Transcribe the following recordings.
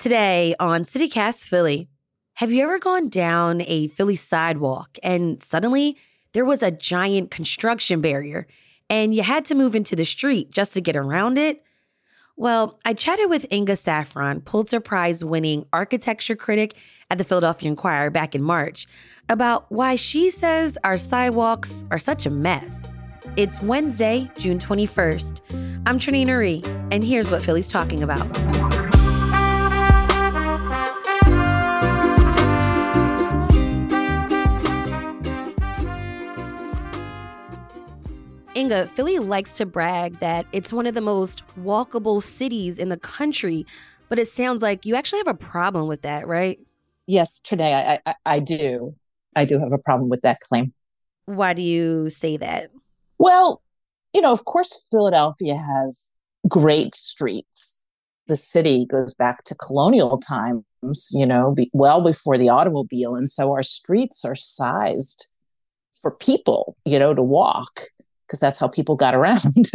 Today on CityCast Philly, have you ever gone down a Philly sidewalk and suddenly there was a giant construction barrier and you had to move into the street just to get around it? Well, I chatted with Inga Saffron, Pulitzer Prize winning architecture critic at the Philadelphia Inquirer back in March, about why she says our sidewalks are such a mess. It's Wednesday, June 21st. I'm Trenae Nuri, and here's what Philly's talking about. Inga, Philly likes to brag that it's one of the most walkable cities in the country, but it sounds like you actually have a problem with that, right? Yes, today I, I, I do. I do have a problem with that claim. Why do you say that? Well, you know, of course, Philadelphia has great streets. The city goes back to colonial times, you know, be, well before the automobile. And so our streets are sized for people, you know, to walk because that's how people got around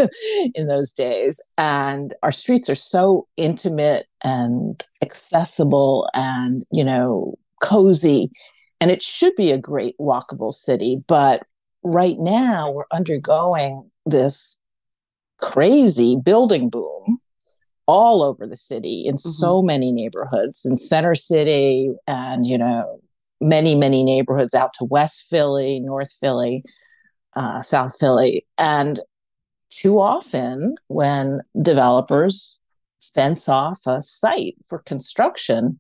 in those days. And our streets are so intimate and accessible and, you know, cozy. And it should be a great walkable city. But right now, we're undergoing this crazy building boom all over the city in mm-hmm. so many neighborhoods in center city and you know many many neighborhoods out to west philly north philly uh, South Philly. And too often, when developers fence off a site for construction,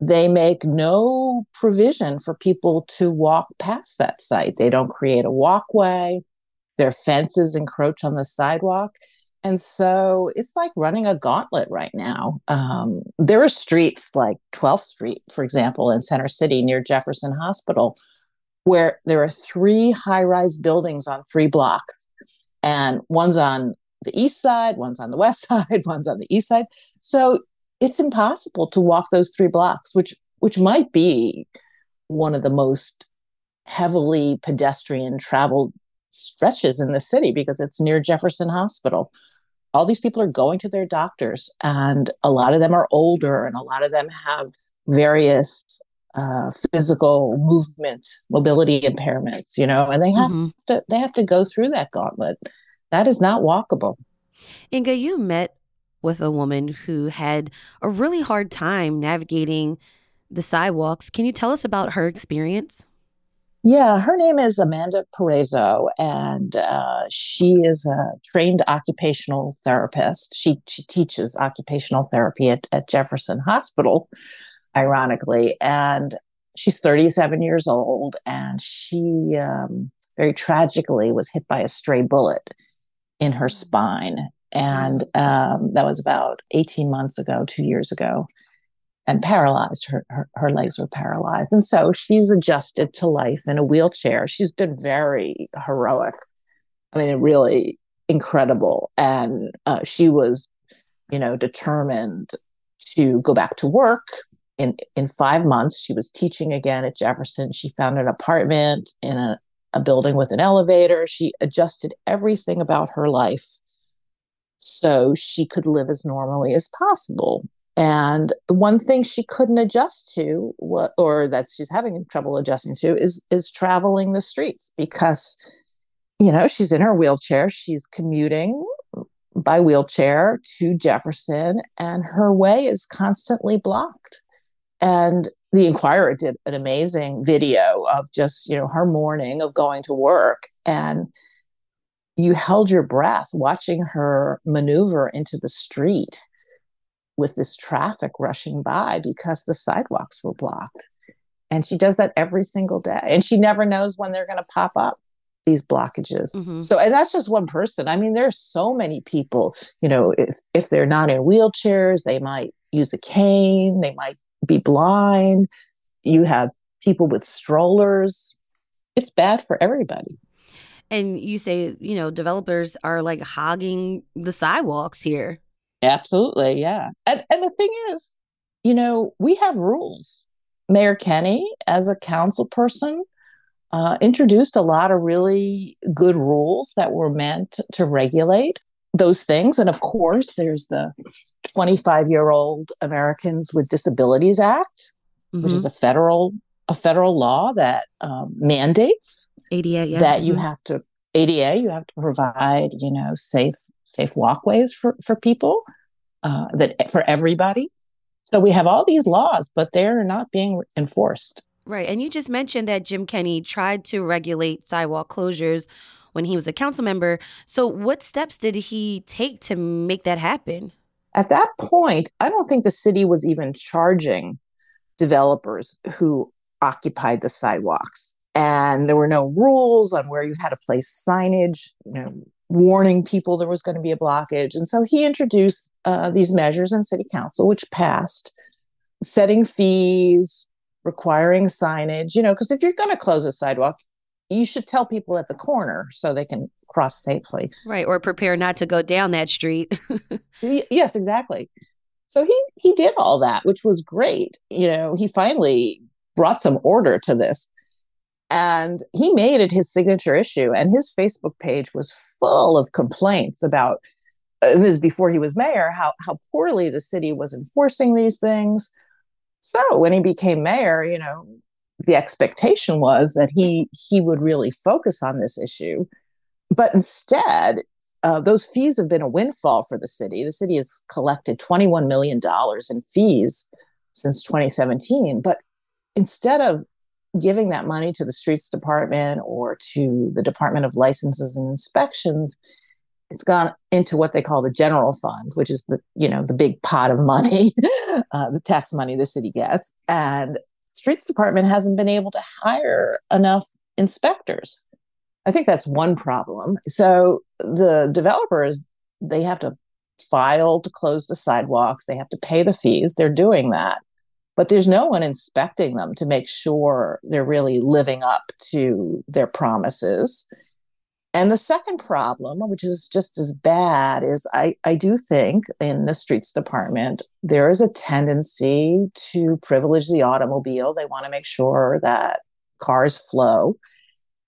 they make no provision for people to walk past that site. They don't create a walkway, their fences encroach on the sidewalk. And so it's like running a gauntlet right now. Um, there are streets like 12th Street, for example, in Center City near Jefferson Hospital, where there are three high rise buildings on three blocks, and one's on the east side, one's on the west side, one's on the east side. So it's impossible to walk those three blocks, which which might be one of the most heavily pedestrian traveled stretches in the city because it's near Jefferson Hospital. All these people are going to their doctors, and a lot of them are older, and a lot of them have various uh, physical movement, mobility impairments, you know, and they have mm-hmm. to they have to go through that gauntlet. That is not walkable. Inga, you met with a woman who had a really hard time navigating the sidewalks. Can you tell us about her experience? Yeah, her name is Amanda Perezo, and uh, she is a trained occupational therapist. She she teaches occupational therapy at, at Jefferson Hospital, ironically. And she's 37 years old, and she um, very tragically was hit by a stray bullet in her spine. And um, that was about 18 months ago, two years ago, and paralyzed. Her, her, her legs were paralyzed. And so she's adjusted to life in a wheelchair. She's been very heroic. I mean, really incredible. And uh, she was, you know, determined to go back to work in in five months she was teaching again at jefferson. She found an apartment in a, a building with an elevator. She adjusted everything about her life so she could live as normally as possible. And the one thing she couldn't adjust to or that she's having trouble adjusting to is is traveling the streets because you know she's in her wheelchair. She's commuting by wheelchair to Jefferson and her way is constantly blocked and the Inquirer did an amazing video of just, you know, her morning of going to work. And you held your breath watching her maneuver into the street with this traffic rushing by because the sidewalks were blocked. And she does that every single day. And she never knows when they're going to pop up these blockages. Mm-hmm. So and that's just one person. I mean there's so many people, you know, if if they're not in wheelchairs, they might use a cane, they might be blind. You have people with strollers. It's bad for everybody. And you say, you know, developers are like hogging the sidewalks here. Absolutely, yeah. And and the thing is, you know, we have rules. Mayor Kenney, as a council person, uh, introduced a lot of really good rules that were meant to regulate those things. And of course, there's the 25 year old Americans with Disabilities Act, mm-hmm. which is mm-hmm. a federal a federal law that um, mandates ADA yeah. that mm-hmm. you have to ADA you have to provide you know safe safe walkways for for people uh, that for everybody. So we have all these laws, but they're not being enforced. Right, and you just mentioned that Jim Kenney tried to regulate sidewalk closures when he was a council member. So, what steps did he take to make that happen? At that point, I don't think the city was even charging developers who occupied the sidewalks. And there were no rules on where you had to place signage, you know, warning people there was going to be a blockage. And so he introduced uh, these measures in city council, which passed, setting fees, requiring signage, you know, because if you're going to close a sidewalk, you should tell people at the corner so they can cross safely. Right. Or prepare not to go down that street. yes, exactly. So he he did all that, which was great. You know, he finally brought some order to this. And he made it his signature issue. And his Facebook page was full of complaints about uh, this before he was mayor, how how poorly the city was enforcing these things. So when he became mayor, you know, the expectation was that he he would really focus on this issue. But instead uh, those fees have been a windfall for the city. The city has collected 21 million dollars in fees since 2017 but instead of giving that money to the streets department or to the department of licenses and inspections it's gone into what they call the general fund which is the you know the big pot of money uh, the tax money the city gets. And streets department hasn't been able to hire enough inspectors. I think that's one problem. So the developers, they have to file to close the sidewalks, they have to pay the fees. They're doing that. But there's no one inspecting them to make sure they're really living up to their promises. And the second problem, which is just as bad, is I, I do think in the streets department, there is a tendency to privilege the automobile. They want to make sure that cars flow.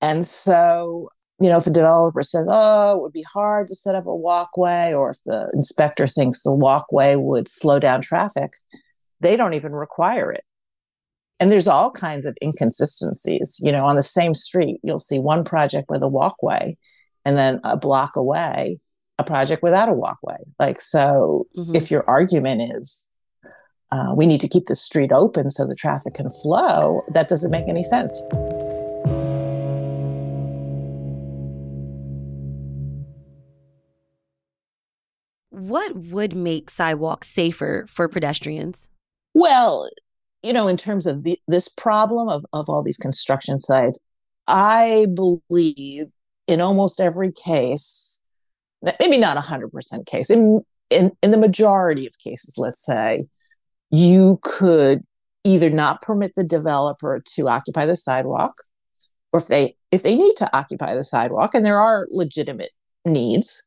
And so, you know, if a developer says, oh, it would be hard to set up a walkway, or if the inspector thinks the walkway would slow down traffic, they don't even require it and there's all kinds of inconsistencies. You know on the same street you'll see one project with a walkway and then a block away a project without a walkway. Like so mm-hmm. if your argument is uh, we need to keep the street open so the traffic can flow that doesn't make any sense. What would make sidewalks safer for pedestrians? Well you know, in terms of the, this problem of, of all these construction sites, I believe in almost every case, maybe not a hundred percent case, in, in in the majority of cases, let's say, you could either not permit the developer to occupy the sidewalk, or if they if they need to occupy the sidewalk, and there are legitimate needs,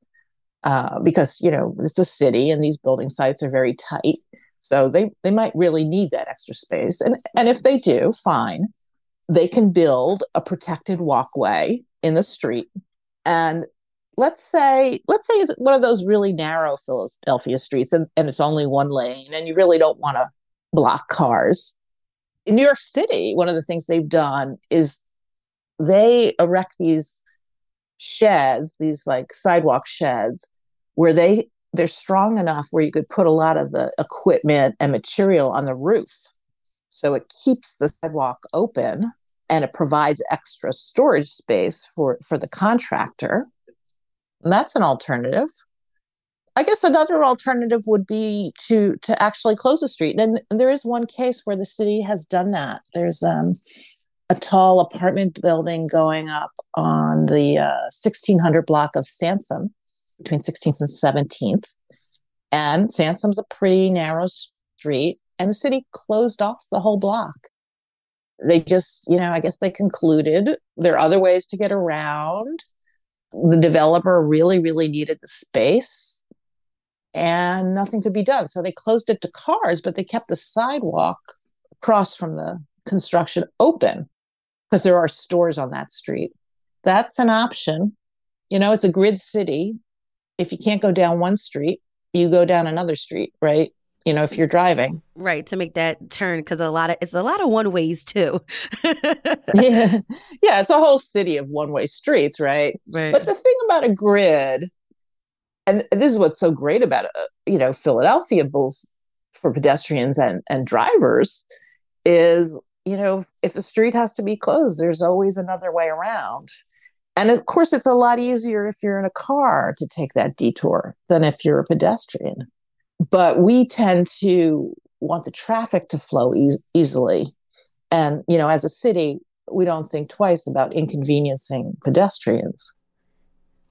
uh, because you know it's a city and these building sites are very tight so they, they might really need that extra space. And, and if they do, fine. They can build a protected walkway in the street. And let's say, let's say it's one of those really narrow Philadelphia streets and, and it's only one lane and you really don't want to block cars. In New York City, one of the things they've done is they erect these sheds, these like sidewalk sheds, where they they're strong enough where you could put a lot of the equipment and material on the roof. So it keeps the sidewalk open and it provides extra storage space for, for the contractor. And that's an alternative. I guess another alternative would be to to actually close the street. And, and there is one case where the city has done that. There's um, a tall apartment building going up on the uh, 1600 block of Sansom between 16th and 17th. And Sansom's a pretty narrow street, and the city closed off the whole block. They just, you know, I guess they concluded there are other ways to get around. The developer really, really needed the space and nothing could be done. So they closed it to cars, but they kept the sidewalk across from the construction open because there are stores on that street. That's an option. You know, it's a grid city if you can't go down one street, you go down another street, right? You know, if you're driving. Right, to make that turn because a lot of it's a lot of one ways too. yeah. Yeah, it's a whole city of one-way streets, right? Right. But the thing about a grid and this is what's so great about uh, you know Philadelphia both for pedestrians and and drivers is you know if a street has to be closed there's always another way around and of course, it's a lot easier if you're in a car to take that detour than if you're a pedestrian. But we tend to want the traffic to flow e- easily. And, you know, as a city, we don't think twice about inconveniencing pedestrians.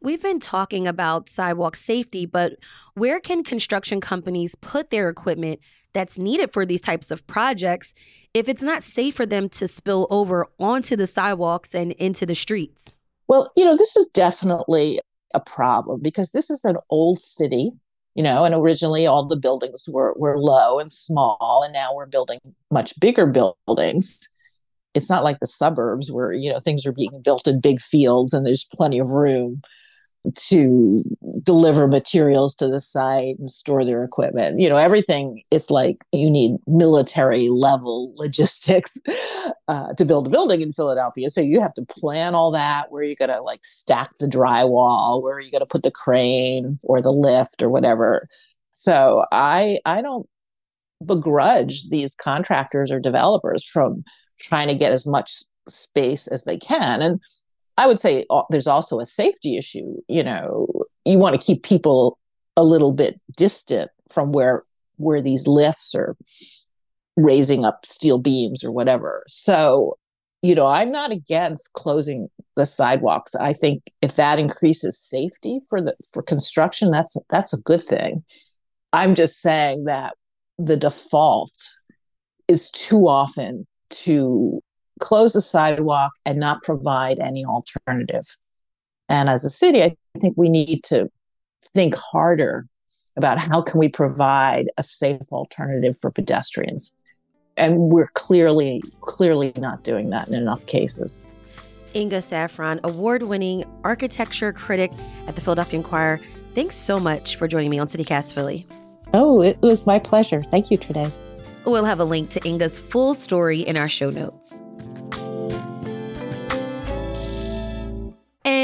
We've been talking about sidewalk safety, but where can construction companies put their equipment that's needed for these types of projects if it's not safe for them to spill over onto the sidewalks and into the streets? Well, you know, this is definitely a problem because this is an old city, you know, and originally all the buildings were were low and small, and now we're building much bigger buildings. It's not like the suburbs where, you know, things are being built in big fields and there's plenty of room to deliver materials to the site and store their equipment. You know, everything is like you need military level logistics uh, to build a building in Philadelphia. So you have to plan all that where you're going to like stack the drywall, where you're going to put the crane or the lift or whatever. So I I don't begrudge these contractors or developers from trying to get as much space as they can and I would say uh, there's also a safety issue. You know, you want to keep people a little bit distant from where where these lifts are raising up steel beams or whatever. So, you know, I'm not against closing the sidewalks. I think if that increases safety for the for construction, that's that's a good thing. I'm just saying that the default is too often to close the sidewalk and not provide any alternative. And as a city, I think we need to think harder about how can we provide a safe alternative for pedestrians. And we're clearly, clearly not doing that in enough cases. Inga Saffron, award winning architecture critic at the Philadelphia Inquirer. Thanks so much for joining me on CityCast Philly. Oh, it was my pleasure. Thank you, Trenae. We'll have a link to Inga's full story in our show notes.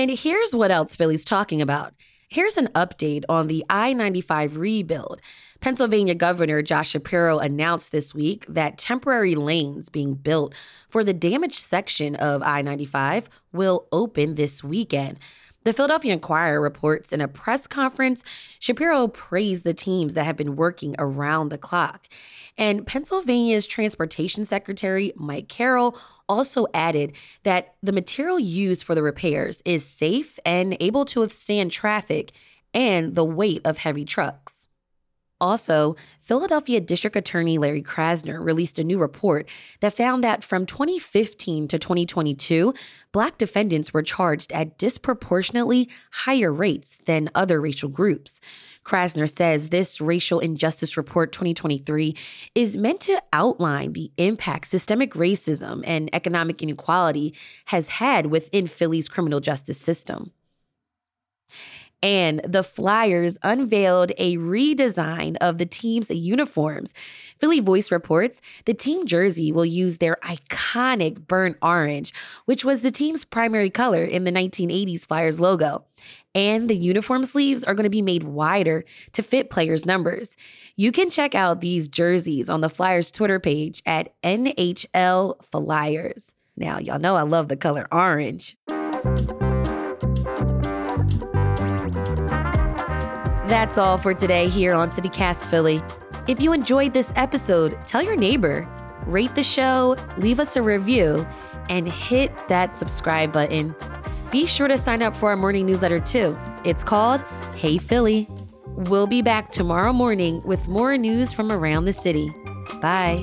And here's what else Philly's talking about. Here's an update on the I 95 rebuild. Pennsylvania Governor Josh Shapiro announced this week that temporary lanes being built for the damaged section of I 95 will open this weekend. The Philadelphia Inquirer reports in a press conference, Shapiro praised the teams that have been working around the clock. And Pennsylvania's Transportation Secretary Mike Carroll also added that the material used for the repairs is safe and able to withstand traffic and the weight of heavy trucks. Also, Philadelphia District Attorney Larry Krasner released a new report that found that from 2015 to 2022, Black defendants were charged at disproportionately higher rates than other racial groups. Krasner says this Racial Injustice Report 2023 is meant to outline the impact systemic racism and economic inequality has had within Philly's criminal justice system and the Flyers unveiled a redesign of the team's uniforms. Philly Voice reports the team jersey will use their iconic burnt orange, which was the team's primary color in the 1980s Flyers logo. And the uniform sleeves are going to be made wider to fit players' numbers. You can check out these jerseys on the Flyers Twitter page at NHL Flyers. Now, y'all know I love the color orange. That's all for today here on CityCast Philly. If you enjoyed this episode, tell your neighbor, rate the show, leave us a review, and hit that subscribe button. Be sure to sign up for our morning newsletter too. It's called Hey Philly. We'll be back tomorrow morning with more news from around the city. Bye.